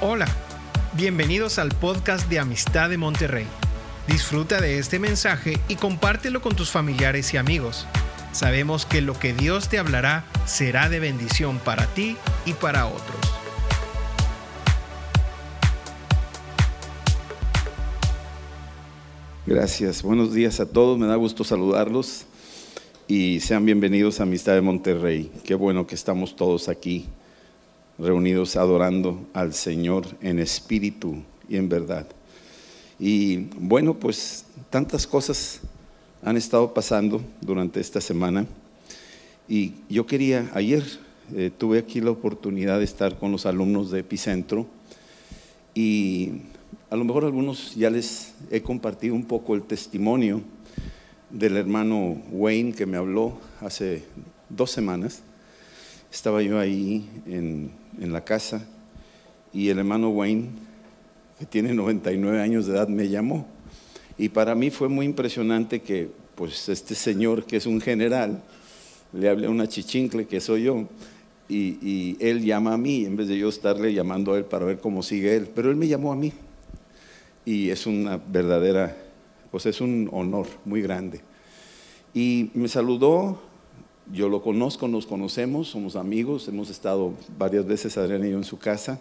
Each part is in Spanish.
Hola, bienvenidos al podcast de Amistad de Monterrey. Disfruta de este mensaje y compártelo con tus familiares y amigos. Sabemos que lo que Dios te hablará será de bendición para ti y para otros. Gracias, buenos días a todos, me da gusto saludarlos y sean bienvenidos a Amistad de Monterrey. Qué bueno que estamos todos aquí reunidos adorando al Señor en espíritu y en verdad. Y bueno, pues tantas cosas han estado pasando durante esta semana. Y yo quería, ayer eh, tuve aquí la oportunidad de estar con los alumnos de Epicentro y a lo mejor algunos ya les he compartido un poco el testimonio del hermano Wayne que me habló hace dos semanas. Estaba yo ahí en, en la casa y el hermano Wayne, que tiene 99 años de edad, me llamó. Y para mí fue muy impresionante que pues este señor que es un general, le hablé a una chichincle que soy yo, y, y, él llama a mí en vez de yo estarle llamando a él para ver cómo sigue él. Pero él me llamó a mí. Y es una verdadera, pues es un honor muy grande. Y me saludó, yo lo conozco, nos conocemos, somos amigos, hemos estado varias veces Adrián y yo en su casa.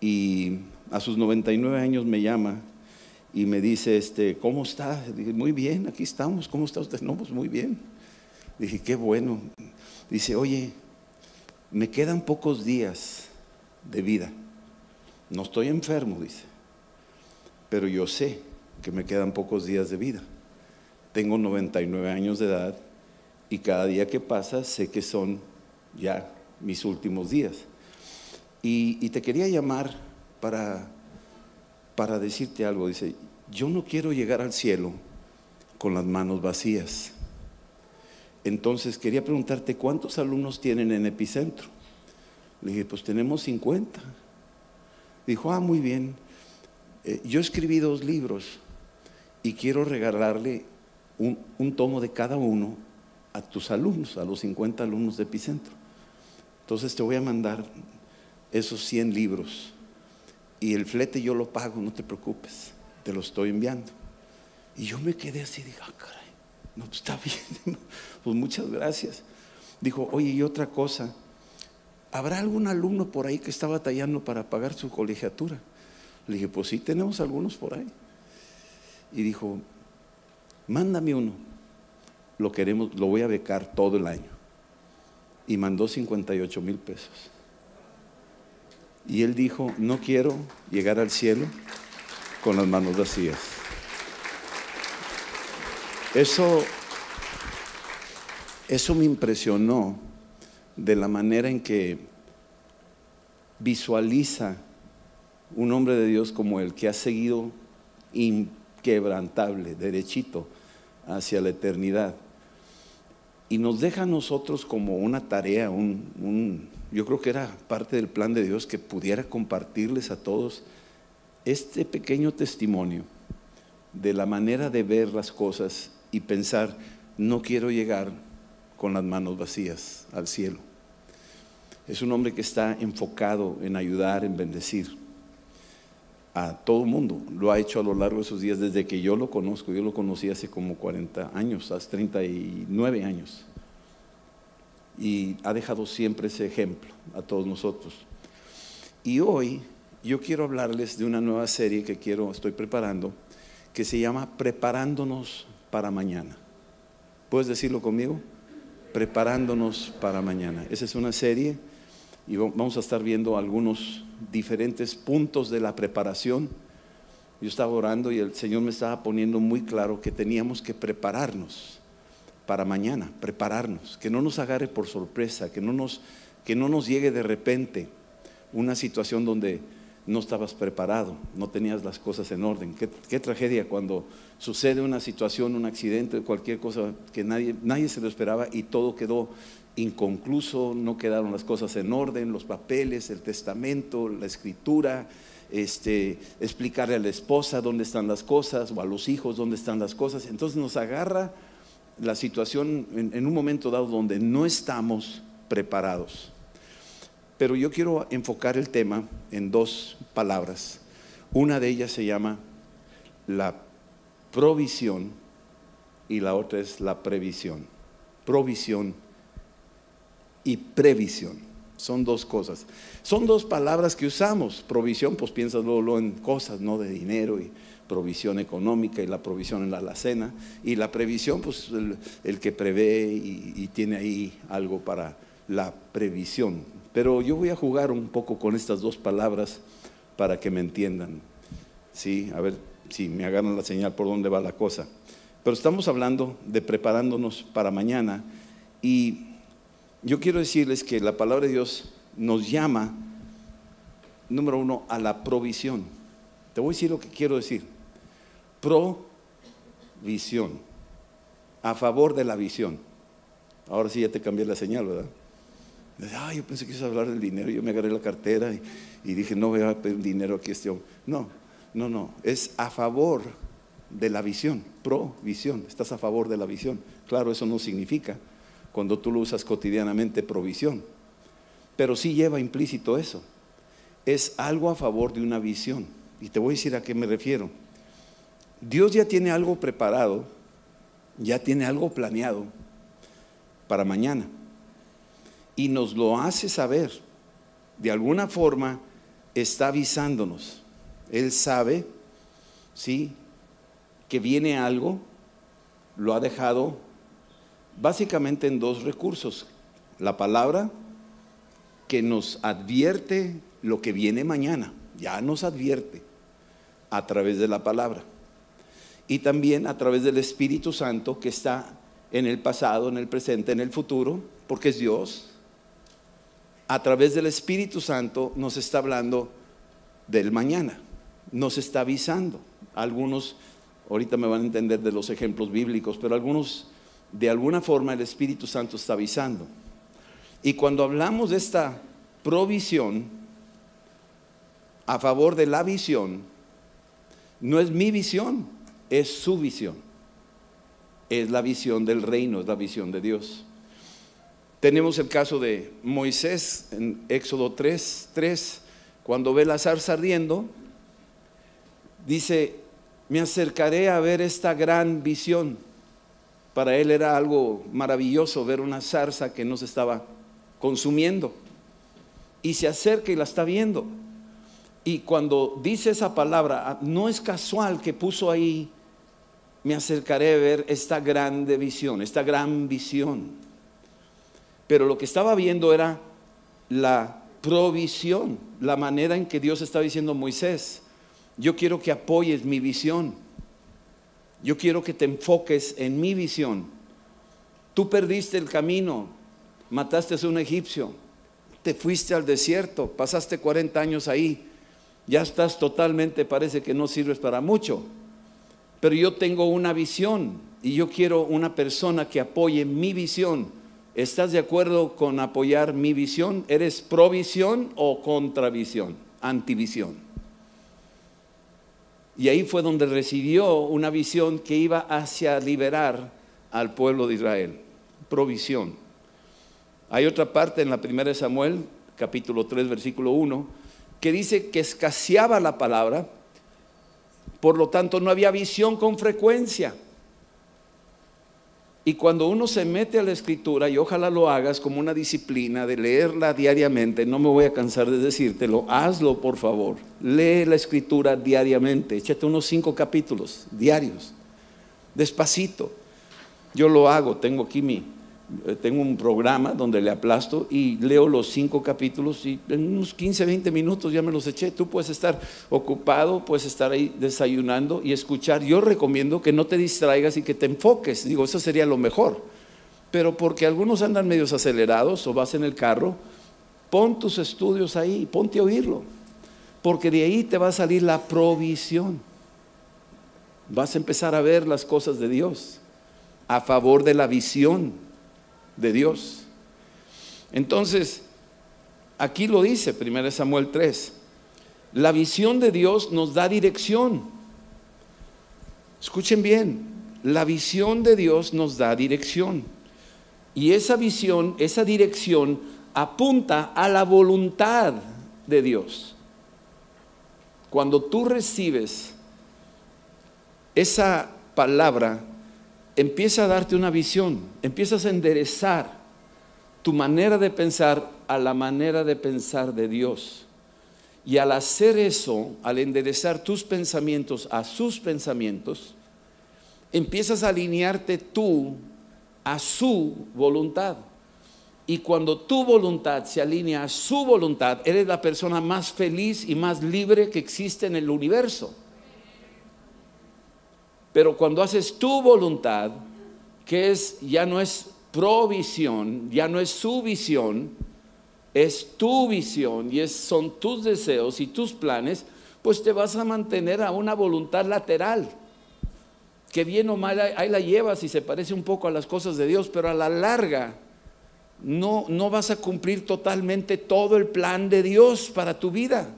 Y a sus 99 años me llama y me dice, este, ¿cómo está? Dije, muy bien, aquí estamos, ¿cómo está usted? No, pues muy bien. Dije, qué bueno. Dice, oye, me quedan pocos días de vida. No estoy enfermo, dice, pero yo sé que me quedan pocos días de vida. Tengo 99 años de edad y cada día que pasa sé que son ya mis últimos días. Y, te quería llamar para, para decirte algo. Dice, yo no quiero llegar al cielo con las manos vacías. Entonces quería preguntarte, ¿cuántos alumnos tienen en Epicentro? Le dije, pues tenemos 50. Dijo, ah, muy bien. Eh, yo escribí dos libros y quiero regalarle un, un tomo de cada uno a tus alumnos, a los 50 alumnos de Epicentro. Entonces te voy a mandar esos 100 libros y el flete yo lo pago, no te preocupes, te lo estoy enviando. Y yo me quedé así, dije, ah, caray, no, pues está bien, pues muchas gracias. Dijo, oye, y otra cosa, ¿habrá algún alumno por ahí que está batallando para pagar su colegiatura? Le dije, pues sí, tenemos algunos por ahí. Y dijo, mándame uno, lo queremos, lo voy a becar todo el año. Y mandó 58 mil pesos. Y él dijo, no quiero llegar al cielo con las manos vacías. Eso, eso me impresionó de la manera en que visualiza un hombre de Dios como el que ha seguido inquebrantable, derechito, hacia la eternidad. Y nos deja a nosotros como una tarea, un, yo creo que era parte del plan de Dios que pudiera compartirles a todos este pequeño testimonio de la manera de ver las cosas y pensar, no quiero llegar con las manos vacías al cielo. Es un hombre que está enfocado en ayudar, en bendecir a todo mundo. Lo ha hecho a lo largo de sus días desde que yo lo conozco. Yo lo conocí hace como 40 años, hace 39 años y ha dejado siempre ese ejemplo a todos nosotros. Y hoy yo quiero hablarles de una nueva serie que quiero, estoy preparando, que se llama Preparándonos para mañana. ¿Puedes decirlo conmigo? Preparándonos para mañana. Esa es una serie y vamos a estar viendo algunos diferentes puntos de la preparación. Yo estaba orando y el Señor me estaba poniendo muy claro que teníamos que prepararnos para mañana, prepararnos, que no nos agarre por sorpresa, que no nos, que no nos llegue de repente una situación donde no estabas preparado, no tenías las cosas en orden. Qué, tragedia cuando sucede una situación, un accidente, cualquier cosa que nadie, nadie se lo esperaba y todo quedó inconcluso, no quedaron las cosas en orden, los papeles, el testamento, la escritura, este, explicarle a la esposa dónde están las cosas o a los hijos dónde están las cosas. Entonces nos agarra la situación en, un momento dado donde no estamos preparados. pero yo quiero enfocar el tema en dos palabras. Una de ellas se llama la provisión y la otra es la previsión. Provisión y previsión. Son dos cosas. Son dos palabras que usamos. Provisión, pues piensas luego en cosas, ¿no? De dinero y provisión económica y la provisión en la alacena. Y la previsión, pues el, que prevé y, tiene ahí algo para la previsión. Pero yo voy a jugar un poco con estas dos palabras para que me entiendan. Sí, a ver si me agarran la señal por dónde va la cosa. Pero estamos hablando de preparándonos para mañana y yo quiero decirles que la palabra de Dios nos llama, número uno, a la provisión. Te voy a decir lo que quiero decir. Provisión. A favor de la visión. Ahora sí ya te cambié la señal, ¿verdad? Ah, yo pensé que ibas a hablar del dinero. Yo me agarré la cartera y, dije, no voy a pedir dinero aquí a este hombre. No, no, no. Es a favor de la visión. Provisión. Estás a favor de la visión. Claro, eso no significa cuando tú lo usas cotidianamente provisión. Pero sí lleva implícito eso. Es algo a favor de una visión. Y te voy a decir a qué me refiero. Dios ya tiene algo preparado, ya tiene algo planeado para mañana. Y nos lo hace saber. De alguna forma está avisándonos. Él sabe, ¿sí? Que viene algo, lo ha dejado básicamente en dos recursos. La palabra que nos advierte lo que viene mañana, ya nos advierte a través de la palabra. Y también a través del Espíritu Santo que está en el pasado, en el presente, en el futuro, porque es Dios. A través del Espíritu Santo nos está hablando del mañana, nos está avisando. Algunos, ahorita me van a entender de los ejemplos bíblicos, pero algunos de alguna forma el Espíritu Santo está avisando. Y cuando hablamos de esta provisión a favor de la visión, no es mi visión, es su visión. Es la visión del reino, es la visión de Dios. Tenemos el caso de Moisés en Éxodo 3, 3 cuando ve la zarza ardiendo, dice, me acercaré a ver esta gran visión. Para él era algo maravilloso ver una zarza que no se estaba consumiendo. Y se acerca y la está viendo. Y cuando dice esa palabra, ah, no es casual que puso ahí, me acercaré a ver esta grande visión, esta gran visión. Pero lo que estaba viendo era la provisión, la manera en que Dios estaba diciendo a Moisés, yo quiero que apoyes mi visión. Yo quiero que te enfoques en mi visión. Tú perdiste el camino, mataste a un egipcio, te fuiste al desierto, pasaste 40 años ahí, ya estás totalmente, parece que no sirves para mucho. Pero yo tengo una visión y yo quiero una persona que apoye mi visión. ¿Estás de acuerdo con apoyar mi visión? ¿Eres provisión o contravisión? Antivisión. Y ahí fue donde recibió una visión que iba hacia liberar al pueblo de Israel. Provisión. Hay otra parte en la primera de Samuel, capítulo 3, versículo 1, que dice que escaseaba la palabra, por lo tanto no había visión con frecuencia. Y cuando uno se mete a la escritura, y ojalá lo hagas como una disciplina de leerla diariamente, no me voy a cansar de decírtelo, hazlo por favor. Lee la escritura diariamente, échate unos cinco capítulos diarios, despacito. Yo lo hago, tengo aquí mi, tengo un programa donde le aplasto y leo los cinco capítulos y en unos 15, 20 minutos ya me los eché. Tú puedes estar ocupado, puedes estar ahí desayunando y escuchar. Yo recomiendo que no te distraigas y que te enfoques. Digo, eso sería lo mejor. Pero porque algunos andan medios acelerados o vas en el carro, pon tus estudios ahí, ponte a oírlo. Porque de ahí te va a salir la provisión. Vas a empezar a ver las cosas de Dios a favor de la visión de Dios. Entonces, aquí lo dice 1 Samuel 3, la visión de Dios nos da dirección. Escuchen bien, la visión de Dios nos da dirección. Y esa visión, esa dirección apunta a la voluntad de Dios. Cuando tú recibes esa palabra, empieza a darte una visión, empiezas a enderezar tu manera de pensar a la manera de pensar de Dios. Y al hacer eso, al enderezar tus pensamientos a sus pensamientos, empiezas a alinearte tú a su voluntad. Y cuando tu voluntad se alinea a su voluntad, eres la persona más feliz y más libre que existe en el universo. Pero cuando haces tu voluntad, que es ya no es provisión, ya no es su visión, es tu visión y es, son tus deseos y tus planes, pues te vas a mantener a una voluntad lateral. Que bien o mal ahí la llevas y se parece un poco a las cosas de Dios, pero a la larga no, no vas a cumplir totalmente todo el plan de Dios para tu vida.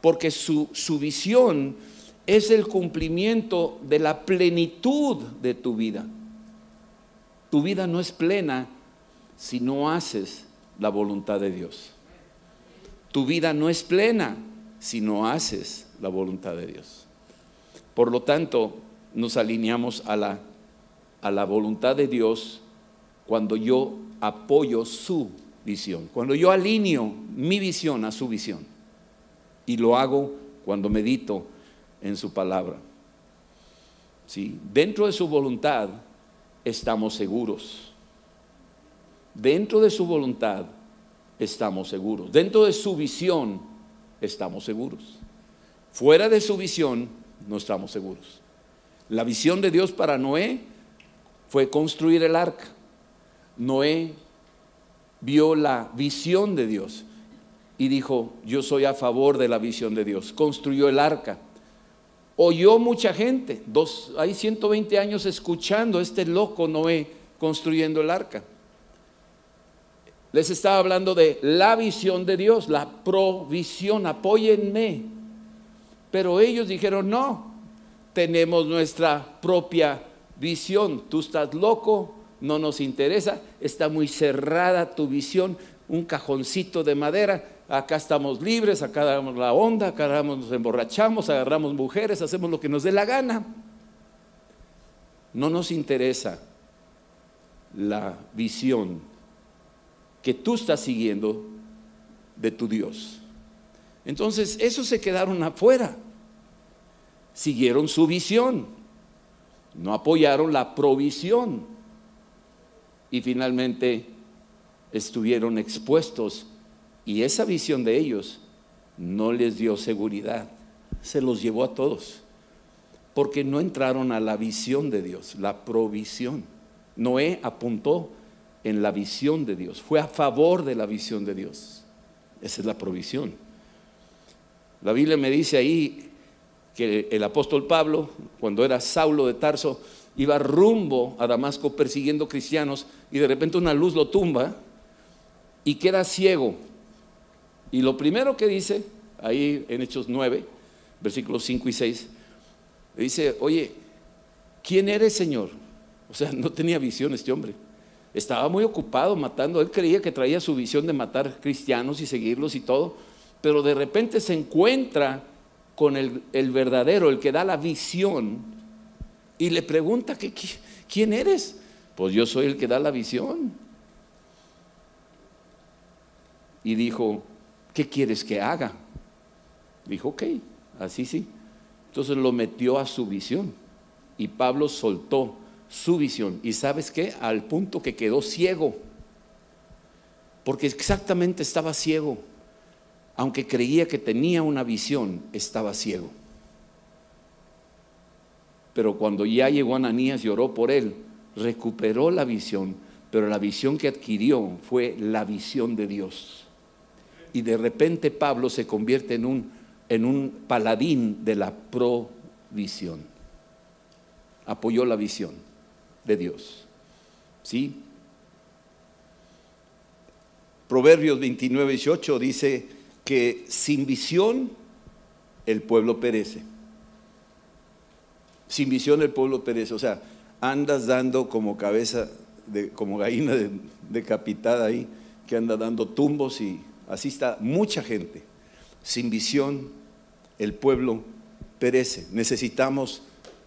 Porque su, su visión es el cumplimiento de la plenitud de tu vida. Tu vida no es plena si no haces la voluntad de Dios. Tu vida no es plena si no haces la voluntad de Dios. Por lo tanto, nos alineamos a la, a la voluntad de Dios cuando yo apoyo su visión, cuando yo alineo mi visión a su visión. Y lo hago cuando medito en su palabra. ¿Sí? Dentro de su voluntad estamos seguros. Dentro de su voluntad estamos seguros. Dentro de su visión estamos seguros. Fuera de su visión no estamos seguros. La visión de Dios para Noé fue construir el arca. Noé vio la visión de Dios y dijo, yo soy a favor de la visión de Dios. Construyó el arca oyó mucha gente, dos, hay 120 años escuchando este loco Noé construyendo el arca. Les estaba hablando de la visión de Dios, la provisión, apóyenme. Pero ellos dijeron, no, tenemos nuestra propia visión, tú estás loco, no nos interesa, está muy cerrada tu visión, un cajoncito de madera, acá estamos libres, acá damos la onda, acá nos emborrachamos, agarramos mujeres, hacemos lo que nos dé la gana. No nos interesa la visión que tú estás siguiendo de tu Dios. Entonces, esos se quedaron afuera. Siguieron su visión. No apoyaron la provisión. Y finalmente estuvieron expuestos y esa visión de ellos no les dio seguridad, se los llevó a todos, porque no entraron a la visión de Dios, la provisión. Noé apuntó en la visión de Dios, fue a favor de la visión de Dios. Esa es la provisión. La Biblia me dice ahí que el apóstol Pablo, cuando era Saulo de Tarso, iba rumbo a Damasco persiguiendo cristianos y de repente una luz lo tumba y queda ciego. Y lo primero que dice, ahí en Hechos 9, versículos 5 y 6, dice, oye, ¿quién eres, Señor? O sea, no tenía visión este hombre. Estaba muy ocupado matando. Él creía que traía su visión de matar cristianos y seguirlos y todo. Pero de repente se encuentra con el, verdadero, el que da la visión. Y le pregunta, ¿quién eres? Pues yo soy el que da la visión. Y dijo, ¿qué quieres que haga? Dijo, ok, así sí. Entonces lo metió a su visión y Pablo soltó su visión. ¿Y sabes qué? Al punto que quedó ciego, porque exactamente estaba ciego. Aunque creía que tenía una visión, estaba ciego. Pero cuando ya llegó Ananías y oró por él, recuperó la visión, pero la visión que adquirió fue la visión de Dios y de repente Pablo se convierte en un, en un paladín de la provisión. Apoyó la visión de Dios. ¿Sí? Proverbios 29, 18 dice que sin visión el pueblo perece. Sin visión el pueblo perece. O sea, andas dando como cabeza como gallina decapitada ahí, que anda dando tumbos y así está mucha gente. Sin visión, el pueblo perece. Necesitamos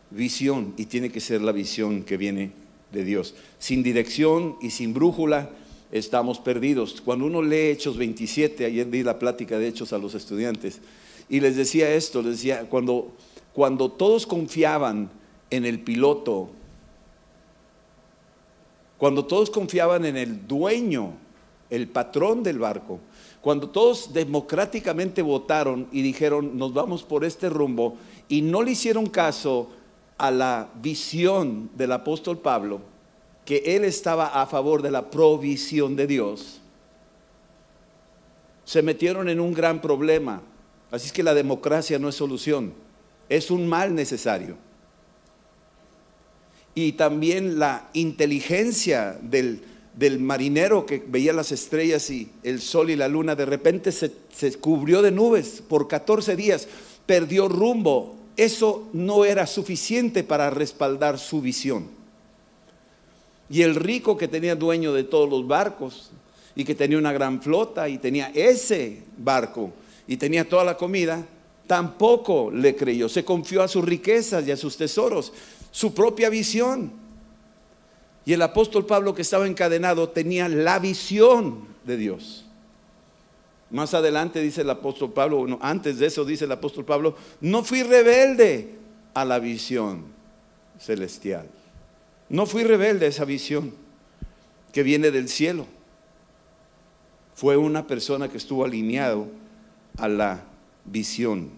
visión y tiene que ser la visión que viene de Dios. Sin dirección y sin brújula estamos perdidos. Cuando uno lee Hechos 27, ayer di la plática de Hechos a los estudiantes, y les decía esto, les decía, cuando, cuando todos confiaban en el piloto, cuando todos confiaban en el dueño, el patrón del barco, cuando todos democráticamente votaron y dijeron, nos vamos por este rumbo, y no le hicieron caso a la visión del apóstol Pablo, que él estaba a favor de la provisión de Dios, se metieron en un gran problema. Así es que la democracia no es solución, es un mal necesario. Y también la inteligencia del, marinero que veía las estrellas y el sol y la luna, de repente se, se cubrió de nubes por 14 días, perdió rumbo, eso no era suficiente para respaldar su visión. Y el rico que tenía dueño de todos los barcos y que tenía una gran flota y tenía ese barco y tenía toda la comida, tampoco le creyó. Se confió a sus riquezas y a sus tesoros, su propia visión. Y el apóstol Pablo que estaba encadenado tenía la visión de Dios. Más adelante dice el apóstol Pablo, bueno, antes de eso dice el apóstol Pablo, no fui rebelde a la visión celestial. No fui rebelde a esa visión que viene del cielo. Fue una persona que estuvo alineado a la visión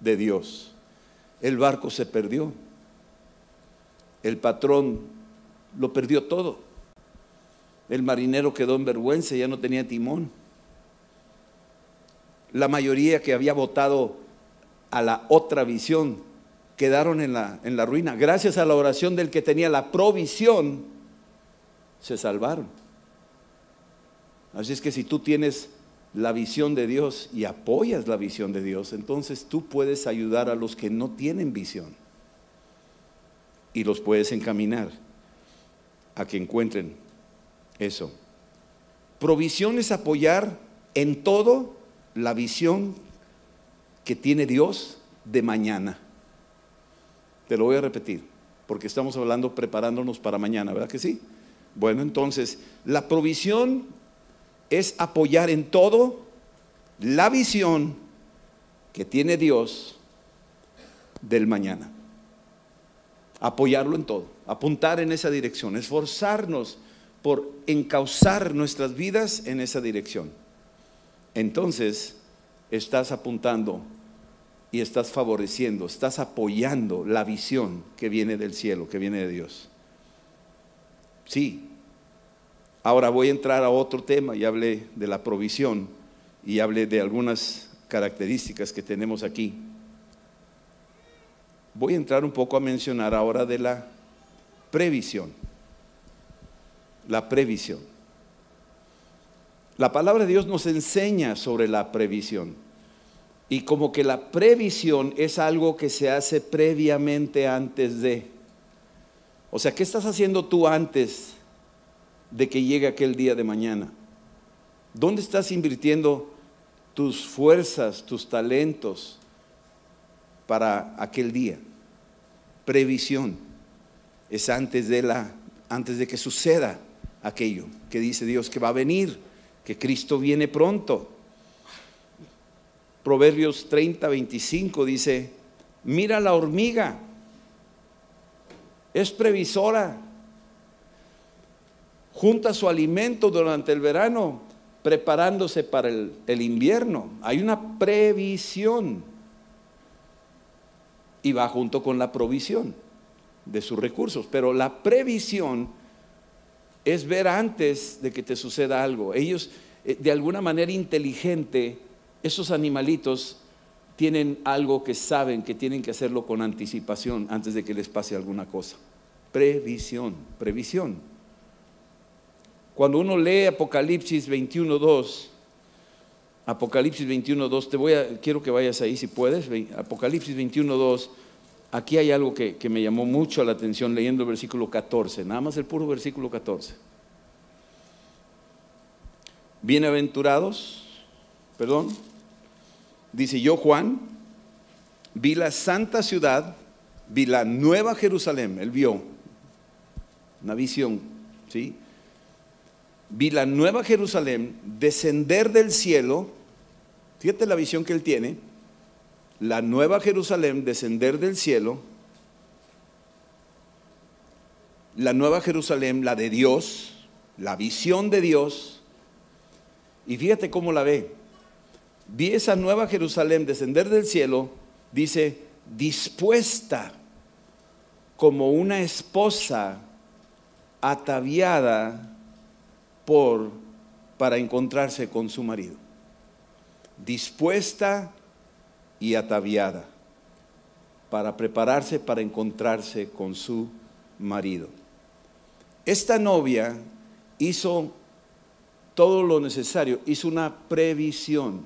de Dios. El barco se perdió. El patrón lo perdió todo. El marinero quedó en vergüenza, ya no tenía timón la mayoría que había votado a la otra visión quedaron en la, en la ruina. Gracias a la oración del que tenía la provisión, se salvaron. Así es que si tú tienes la visión de Dios y apoyas la visión de Dios, entonces tú puedes ayudar a los que no tienen visión y los puedes encaminar a que encuentren eso. Provisión es apoyar en todo la visión que tiene Dios de mañana. Te lo voy a repetir, porque estamos hablando preparándonos para mañana, ¿verdad que sí? Bueno, entonces, la provisión es apoyar en todo la visión que tiene Dios del mañana. Apoyarlo en todo, apuntar en esa dirección, esforzarnos por encauzar nuestras vidas en esa dirección entonces estás apuntando y estás favoreciendo, estás apoyando la visión que viene del cielo, que viene de Dios. Sí. Ahora voy a entrar a otro tema y hablé de la provisión y hablé de algunas características que tenemos aquí. Voy a entrar un poco a mencionar ahora de la previsión. La previsión. La palabra de Dios nos enseña sobre la previsión. Y como que la previsión es algo que se hace previamente antes de. O sea, ¿qué estás haciendo tú antes de que llegue aquel día de mañana? ¿Dónde estás invirtiendo tus fuerzas, tus talentos para aquel día? Previsión es antes de la antes de que suceda aquello que dice Dios que va a venir que Cristo viene pronto. Proverbios 30, 25 dice, mira la hormiga, es previsora, junta su alimento durante el verano, preparándose para el, el invierno. Hay una previsión y va junto con la provisión de sus recursos, pero la previsión es ver antes de que te suceda algo. Ellos, eh, de alguna manera inteligente, esos animalitos tienen algo que saben que tienen que hacerlo con anticipación antes de que les pase alguna cosa. Previsión, previsión. Cuando uno lee Apocalipsis 21.2, Apocalipsis 21.2, te voy a, quiero que vayas ahí si puedes, Apocalipsis 21.2, aquí hay algo que, que me llamó mucho la atención leyendo el versículo 14, nada más el puro versículo 14. Bienaventurados, perdón, dice yo Juan, vi la santa ciudad, vi la nueva Jerusalén, él vio una visión, ¿sí? Vi la nueva Jerusalén descender del cielo, fíjate la visión que él tiene, la nueva Jerusalén descender del cielo, la nueva Jerusalén, la de Dios, la visión de Dios, y fíjate cómo la ve. Vi esa nueva Jerusalén descender del cielo, dice, dispuesta como una esposa ataviada por para encontrarse con su marido. Dispuesta y ataviada para prepararse para encontrarse con su marido. Esta novia hizo todo lo necesario, hizo una previsión.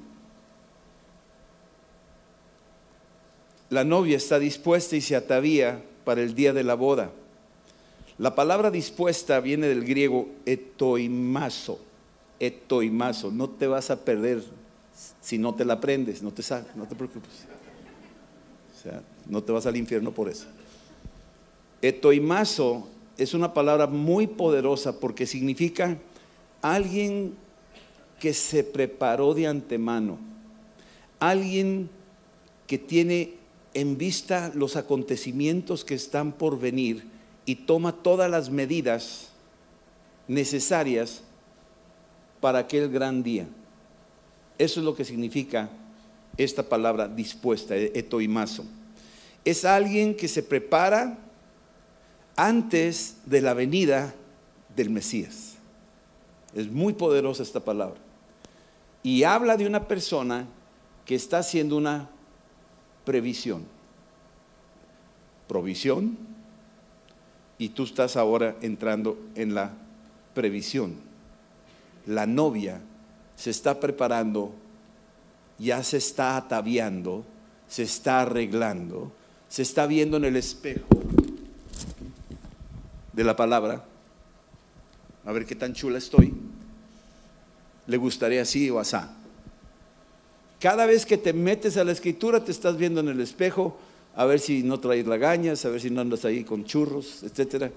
La novia está dispuesta y se atavía para el día de la boda. La palabra dispuesta viene del griego etoimazo. Etoimazo. No te vas a perder si no te la aprendes, no te, no te preocupes. O sea, no te vas al infierno por eso. Etoimazo es una palabra muy poderosa porque significa alguien que se preparó de antemano, alguien que tiene en vista los acontecimientos que están por venir y toma todas las medidas necesarias para aquel gran día. Eso es lo que significa esta palabra dispuesta, etoimazo. Es alguien que se prepara antes de la venida del Mesías. Es muy poderosa esta palabra. Y habla de una persona que está haciendo una previsión. Provisión. Y tú estás ahora entrando en la previsión. La novia se está preparando, ya se está ataviando, se está arreglando, se está viendo en el espejo de la palabra. A ver qué tan chula estoy. Le gustaría así o asá. Cada vez que te metes a la escritura te estás viendo en el espejo a ver si no traes lagañas, a ver si no andas ahí con churros, etcétera,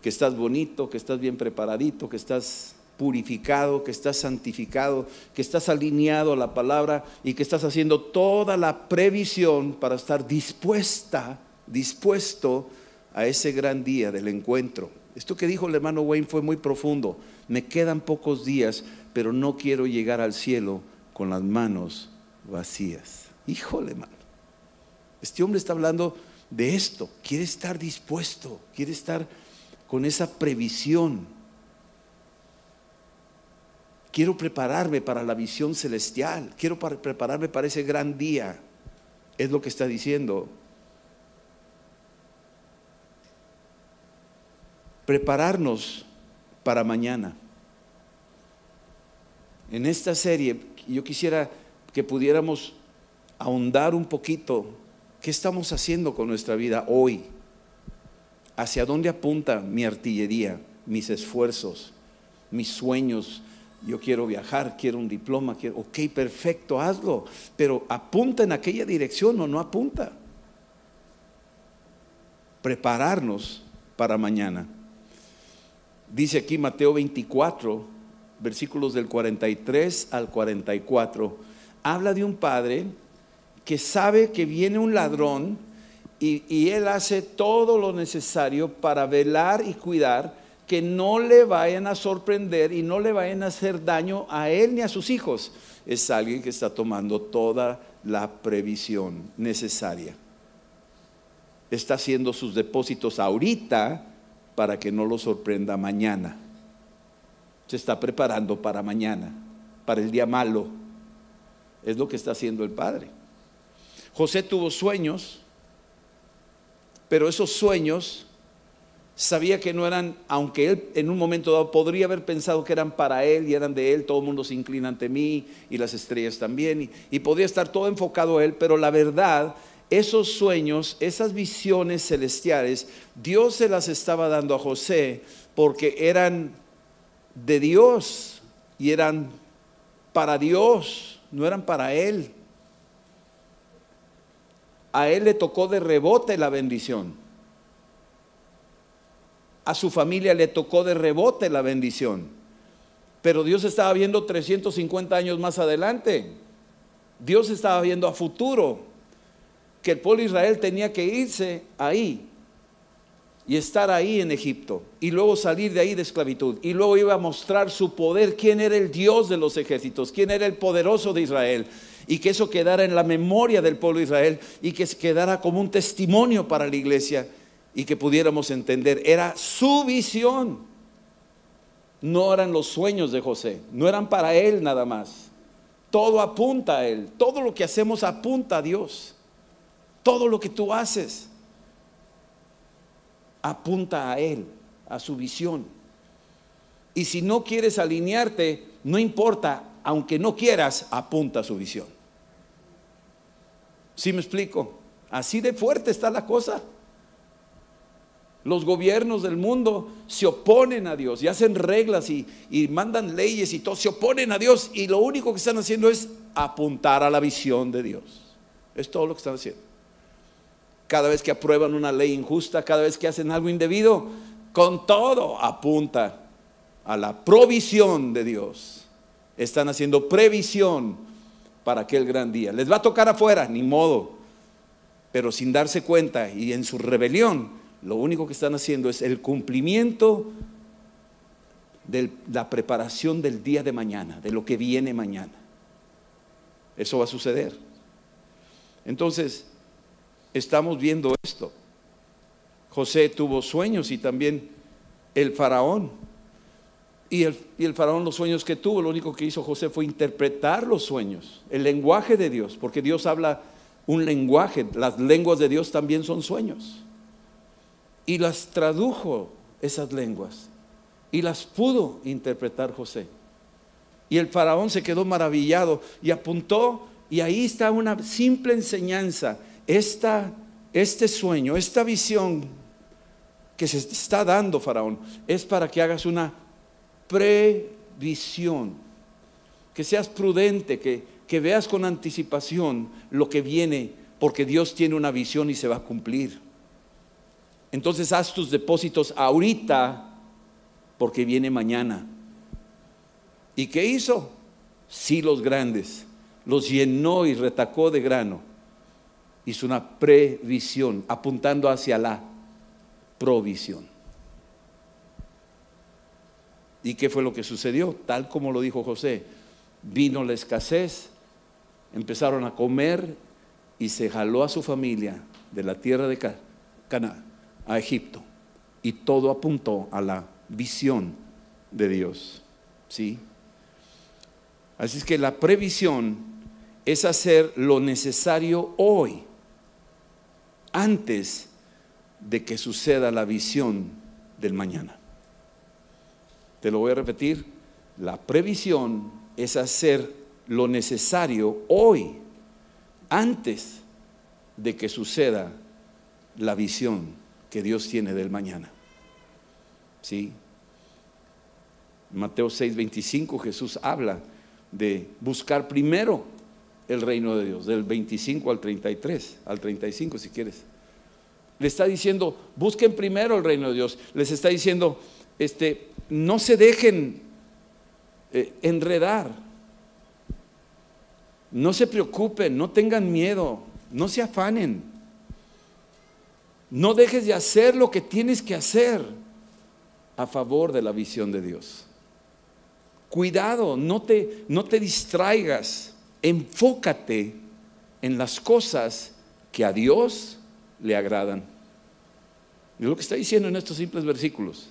que estás bonito, que estás bien preparadito, que estás purificado, que estás santificado, que estás alineado a la palabra y que estás haciendo toda la previsión para estar dispuesta, dispuesto a ese gran día del encuentro. Esto que dijo el hermano Wayne fue muy profundo. Me quedan pocos días, pero no quiero llegar al cielo con las manos vacías. Híjole, hermano. Este hombre está hablando de esto. Quiere estar dispuesto, quiere estar con esa previsión Quiero prepararme para la visión celestial. Quiero prepararme para ese gran día. Es lo que está diciendo. Prepararnos para mañana. En esta serie yo quisiera que pudiéramos ahondar un poquito qué estamos haciendo con nuestra vida hoy. ¿Hacia dónde apunta mi artillería, mis esfuerzos, mis sueños, yo quiero viajar, quiero un diploma, quiero, ok, perfecto, hazlo, pero apunta en aquella dirección o no apunta. Prepararnos para mañana. Dice aquí Mateo 24, versículos del 43 al 44, habla de un padre que sabe que viene un ladrón y, y él hace todo lo necesario para velar y cuidar que no le vayan a sorprender y no le vayan a hacer daño a él ni a sus hijos. Es alguien que está tomando toda la previsión necesaria. Está haciendo sus depósitos ahorita para que no lo sorprenda mañana. Se está preparando para mañana, para el día malo. Es lo que está haciendo el Padre. José tuvo sueños, pero esos sueños sabía que no eran, aunque él en un momento dado podría haber pensado que eran para él y eran de él, todo el mundo se inclina ante mí y las estrellas también, y, podría estar todo enfocado a él, pero la verdad esos sueños, esas visiones celestiales, Dios se las estaba dando a José porque eran de Dios y eran para Dios, no eran para él. A él le tocó de rebote la bendición. A su familia le tocó de rebote la bendición. Pero Dios estaba viendo 350 años más adelante. Dios estaba viendo a futuro que el pueblo de Israel tenía que irse ahí y estar ahí en Egipto y luego salir de ahí de esclavitud y luego iba a mostrar su poder, quién era el Dios de los ejércitos, quién era el poderoso de Israel y que eso quedara en la memoria del pueblo de Israel y que quedara como un testimonio para la iglesia y que pudiéramos entender, era su visión, no eran los sueños de José, no eran para él nada más, todo apunta a él, todo lo que hacemos apunta a Dios, todo lo que tú haces apunta a Él, a su visión. Y si no quieres alinearte, no importa, aunque no quieras, apunta a su visión. ¿Sí me explico? Así de fuerte está la cosa. Los gobiernos del mundo se oponen a Dios y hacen reglas y, mandan leyes y todo, se oponen a Dios y lo único que están haciendo es apuntar a la visión de Dios. Es todo lo que están haciendo cada vez que aprueban una ley injusta, cada vez que hacen algo indebido, con todo apunta a la provisión de Dios. Están haciendo previsión para aquel gran día. Les va a tocar afuera, ni modo. Pero sin darse cuenta y en su rebelión, lo único que están haciendo es el cumplimiento de la preparación del día de mañana, de lo que viene mañana. Eso va a suceder. Entonces, estamos viendo esto. José tuvo sueños y también el faraón. Y el, faraón los sueños que tuvo, lo único que hizo José fue interpretar los sueños, el lenguaje de Dios, porque Dios habla un lenguaje, las lenguas de Dios también son sueños. Y las tradujo esas lenguas y las pudo interpretar José. Y el faraón se quedó maravillado y apuntó, y ahí está una simple enseñanza este sueño, esta visión que se está dando, Faraón, es para que hagas una previsión, que seas prudente, que, que veas con anticipación lo que viene, porque Dios tiene una visión y se va a cumplir. Entonces haz tus depósitos ahorita, porque viene mañana. ¿Y qué hizo? Sí, los grandes. Los llenó y retacó de grano hizo una previsión, apuntando hacia la provisión. ¿Y qué fue lo que sucedió? Tal como lo dijo José, vino la escasez, empezaron a comer y se jaló a su familia de la tierra de Cana a Egipto. Y todo apuntó a la visión de Dios. ¿Sí? Así es que la previsión es hacer lo necesario hoy antes de que suceda la visión del mañana. Te lo voy a repetir, la previsión es hacer lo necesario hoy, antes de que suceda la visión que Dios tiene del mañana. ¿Sí? Mateo 6:25 Jesús habla de buscar primero el reino de Dios, del 25 al 33, al 35 si quieres. Le está diciendo, busquen primero el reino de Dios. Les está diciendo, este, no se dejen eh, enredar. No se preocupen, no tengan miedo, no se afanen. No dejes de hacer lo que tienes que hacer a favor de la visión de Dios. Cuidado, no te, no te distraigas enfócate en las cosas que a Dios le agradan. Es lo que está diciendo en estos simples versículos.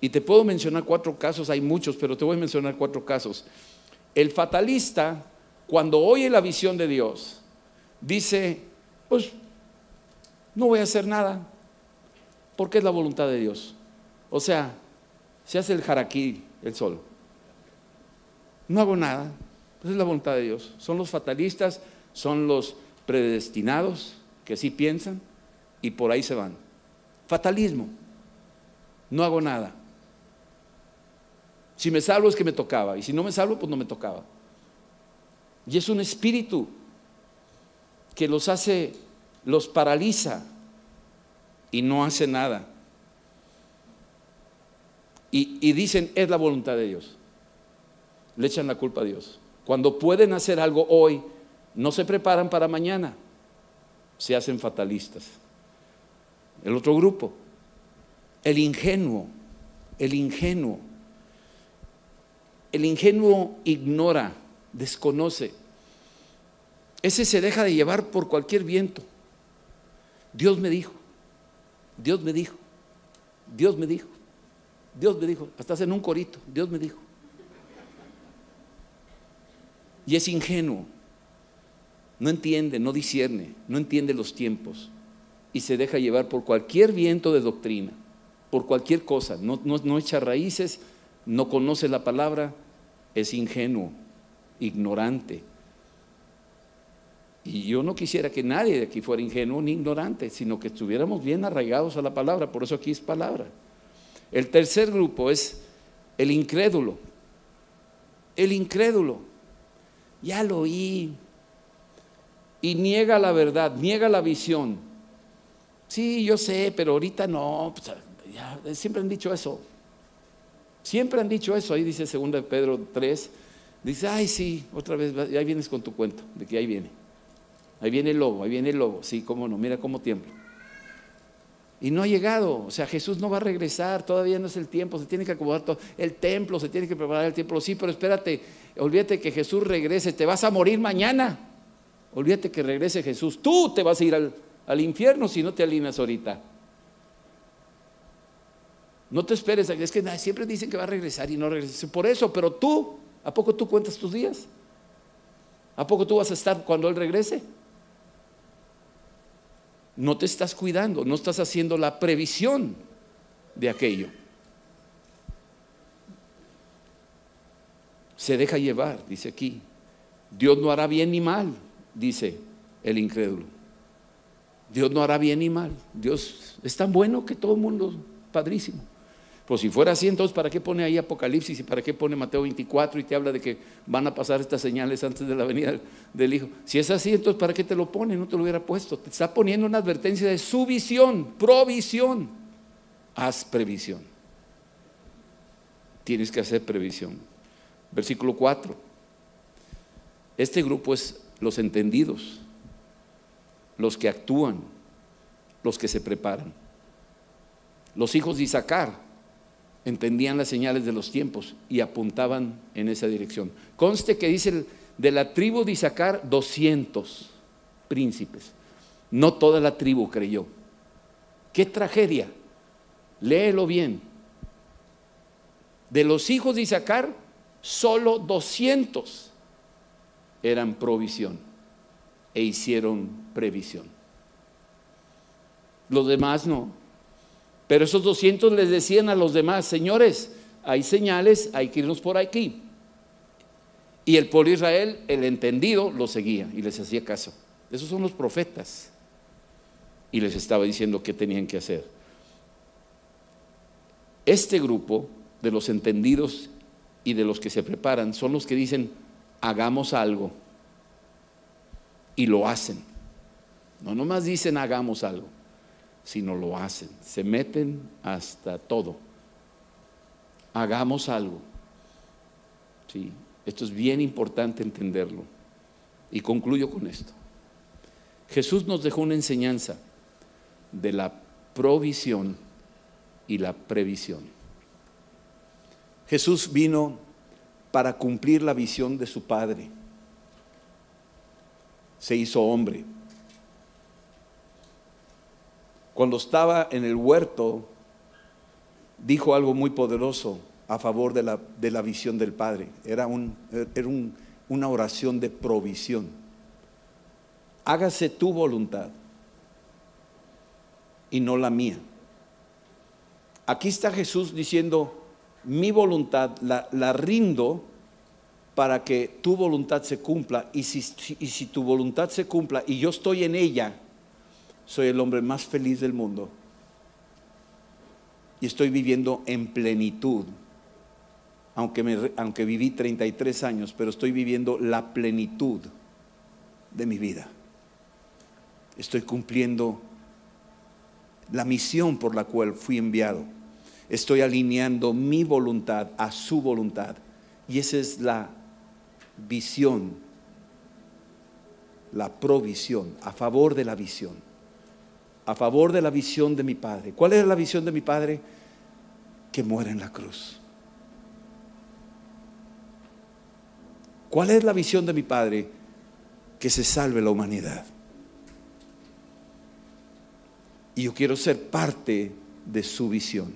Y te puedo mencionar cuatro casos, hay muchos, pero te voy a mencionar cuatro casos. El fatalista, cuando oye la visión de Dios, dice, pues no voy a hacer nada, porque es la voluntad de Dios. O sea, se hace el jaraquí el sol. No hago nada, es la voluntad de Dios. Son los fatalistas, son los predestinados, que sí piensan y por ahí se van. Fatalismo. No hago nada. Si me salvo es que me tocaba y si no me salvo pues no me tocaba. Y es un espíritu que los hace, los paraliza y no hace nada. Y, y, dicen, es la voluntad de Dios. Le echan la culpa a Dios. Cuando pueden hacer algo hoy, no se preparan para mañana. Se hacen fatalistas. El otro grupo, el ingenuo, el ingenuo. El ingenuo ignora, desconoce. Ese se deja de llevar por cualquier viento. Dios me dijo, Dios me dijo, Dios me dijo, Dios me dijo, hasta en un corito, Dios me dijo. Y es ingenuo, no entiende, no discierne, no entiende los tiempos y se deja llevar por cualquier viento de doctrina, por cualquier cosa, no, no echa raíces, no conoce la palabra, es ingenuo, ignorante. Y yo no quisiera que nadie de aquí fuera ingenuo ni ignorante, sino que estuviéramos bien arraigados a la palabra, por eso aquí es palabra. El tercer grupo es el incrédulo. El incrédulo. Ya lo oí. Y niega la verdad, niega la visión. Sí, yo sé, pero ahorita no. Siempre han dicho eso. Siempre han dicho eso. Ahí dice 2 Pedro 3. Dice, ay, sí, otra vez, ahí vienes con tu cuento, de que ahí viene. Ahí viene el lobo, ahí viene el lobo. Sí, cómo no, mira cómo tiembla. Y no ha llegado, o sea, Jesús no va a regresar, todavía no es el tiempo, se tiene que acomodar todo, el templo, se tiene que preparar el templo, sí, pero espérate, olvídate que Jesús regrese, te vas a morir mañana, olvídate que regrese Jesús, tú te vas a ir al, al infierno si no te alineas ahorita. No te esperes, es que siempre dicen que va a regresar y no regresa, por eso, pero tú, ¿a poco tú cuentas tus días? ¿A poco tú vas a estar cuando Él regrese? No te estás cuidando, no estás haciendo la previsión de aquello. Se deja llevar, dice aquí. Dios no hará bien ni mal, dice el incrédulo. Dios no hará bien ni mal. Dios es tan bueno que todo el mundo, padrísimo. Pues si fuera así, entonces, ¿para qué pone ahí Apocalipsis y para qué pone Mateo 24 y te habla de que van a pasar estas señales antes de la venida del Hijo? Si es así, entonces, ¿para qué te lo pone? No te lo hubiera puesto. Te está poniendo una advertencia de su visión, provisión. Haz previsión. Tienes que hacer previsión. Versículo 4. Este grupo es los entendidos, los que actúan, los que se preparan. Los hijos de Isaacar entendían las señales de los tiempos y apuntaban en esa dirección. Conste que dice de la tribu de Isaacar 200 príncipes. No toda la tribu creyó. Qué tragedia. Léelo bien. De los hijos de Isaacar, solo 200 eran provisión e hicieron previsión. Los demás no. Pero esos 200 les decían a los demás, señores, hay señales, hay que irnos por aquí. Y el pueblo de Israel, el entendido, lo seguía y les hacía caso. Esos son los profetas. Y les estaba diciendo qué tenían que hacer. Este grupo de los entendidos y de los que se preparan son los que dicen, hagamos algo. Y lo hacen. No nomás dicen hagamos algo sino lo hacen, se meten hasta todo. Hagamos algo. Sí, esto es bien importante entenderlo. Y concluyo con esto. Jesús nos dejó una enseñanza de la provisión y la previsión. Jesús vino para cumplir la visión de su Padre. Se hizo hombre cuando estaba en el huerto, dijo algo muy poderoso a favor de la, de la visión del Padre. Era, un, era una oración de provisión. Hágase tu voluntad y no la mía. Aquí está Jesús diciendo, mi voluntad la, la rindo para que tu voluntad se cumpla. Y si, y si tu voluntad se cumpla y yo estoy en ella, soy el hombre más feliz del mundo. Y estoy viviendo en plenitud. Aunque, aunque viví 33 años, pero estoy viviendo la plenitud de mi vida. Estoy cumpliendo la misión por la cual fui enviado. Estoy alineando mi voluntad a su voluntad. Y esa es la visión, la provisión, a favor de la visión, a favor de la visión de mi Padre. ¿Cuál era la visión de mi Padre? Que muera en la cruz. ¿Cuál es la visión de mi Padre? Que se salve la humanidad. Y yo quiero ser parte de su visión.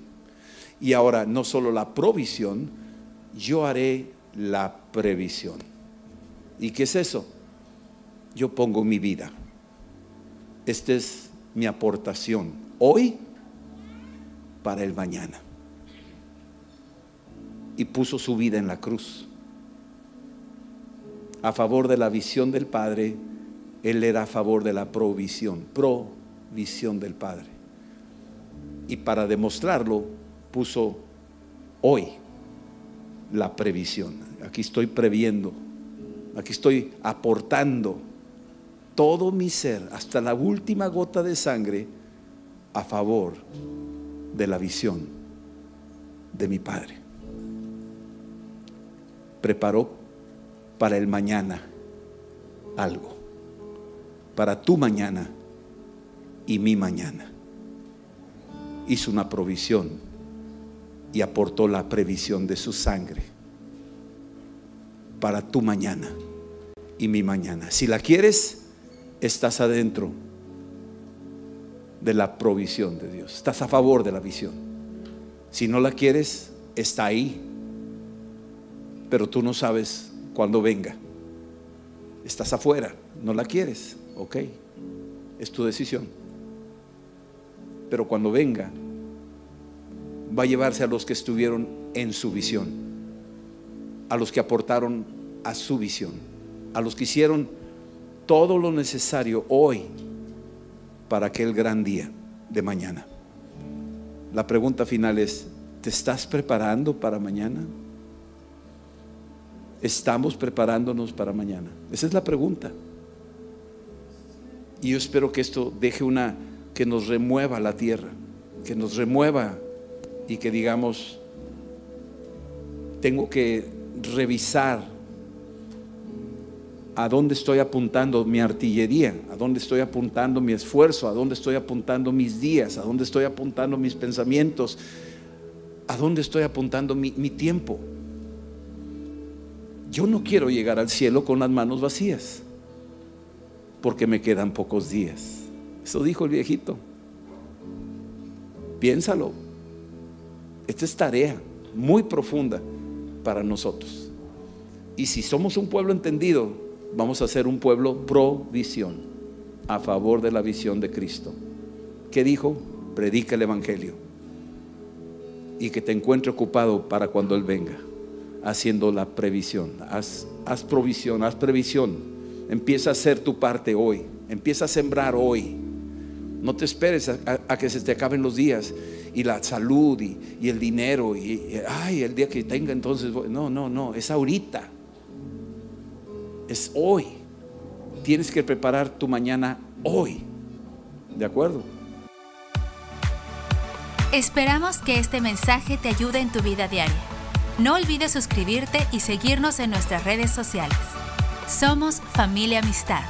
Y ahora no solo la provisión, yo haré la previsión. ¿Y qué es eso? Yo pongo mi vida. Esta es mi aportación hoy para el mañana. Y puso su vida en la cruz. A favor de la visión del Padre, Él era a favor de la provisión, provisión del Padre. Y para demostrarlo, puso hoy la previsión. Aquí estoy previendo Aquí estoy aportando todo mi ser, hasta la última gota de sangre, a favor de la visión de mi Padre. Preparó para el mañana algo, para tu mañana y mi mañana. Hizo una provisión y aportó la previsión de su sangre para tu mañana y mi mañana. Si la quieres, estás adentro de la provisión de Dios. Estás a favor de la visión. Si no la quieres, está ahí. Pero tú no sabes cuándo venga. Estás afuera, no la quieres. Ok, es tu decisión. Pero cuando venga, va a llevarse a los que estuvieron en su visión a los que aportaron a su visión, a los que hicieron todo lo necesario hoy para aquel gran día de mañana. La pregunta final es, ¿te estás preparando para mañana? ¿Estamos preparándonos para mañana? Esa es la pregunta. Y yo espero que esto deje una, que nos remueva la tierra, que nos remueva y que digamos, tengo que revisar a dónde estoy apuntando mi artillería, a dónde estoy apuntando mi esfuerzo, a dónde estoy apuntando mis días, a dónde estoy apuntando mis pensamientos, a dónde estoy apuntando mi, mi tiempo. Yo no quiero llegar al cielo con las manos vacías, porque me quedan pocos días. Eso dijo el viejito. Piénsalo. Esta es tarea muy profunda para nosotros. Y si somos un pueblo entendido, vamos a ser un pueblo provisión, a favor de la visión de Cristo. ¿Qué dijo? Predica el Evangelio. Y que te encuentre ocupado para cuando Él venga, haciendo la previsión. Haz, haz provisión, haz previsión. Empieza a hacer tu parte hoy. Empieza a sembrar hoy. No te esperes a que se te acaben los días y la salud y, el dinero y, ay, el día que tenga entonces, no, no, no, es ahorita, es hoy. Tienes que preparar tu mañana hoy, ¿de acuerdo? Esperamos que este mensaje te ayude en tu vida diaria. No olvides suscribirte y seguirnos en nuestras redes sociales. Somos familia amistad.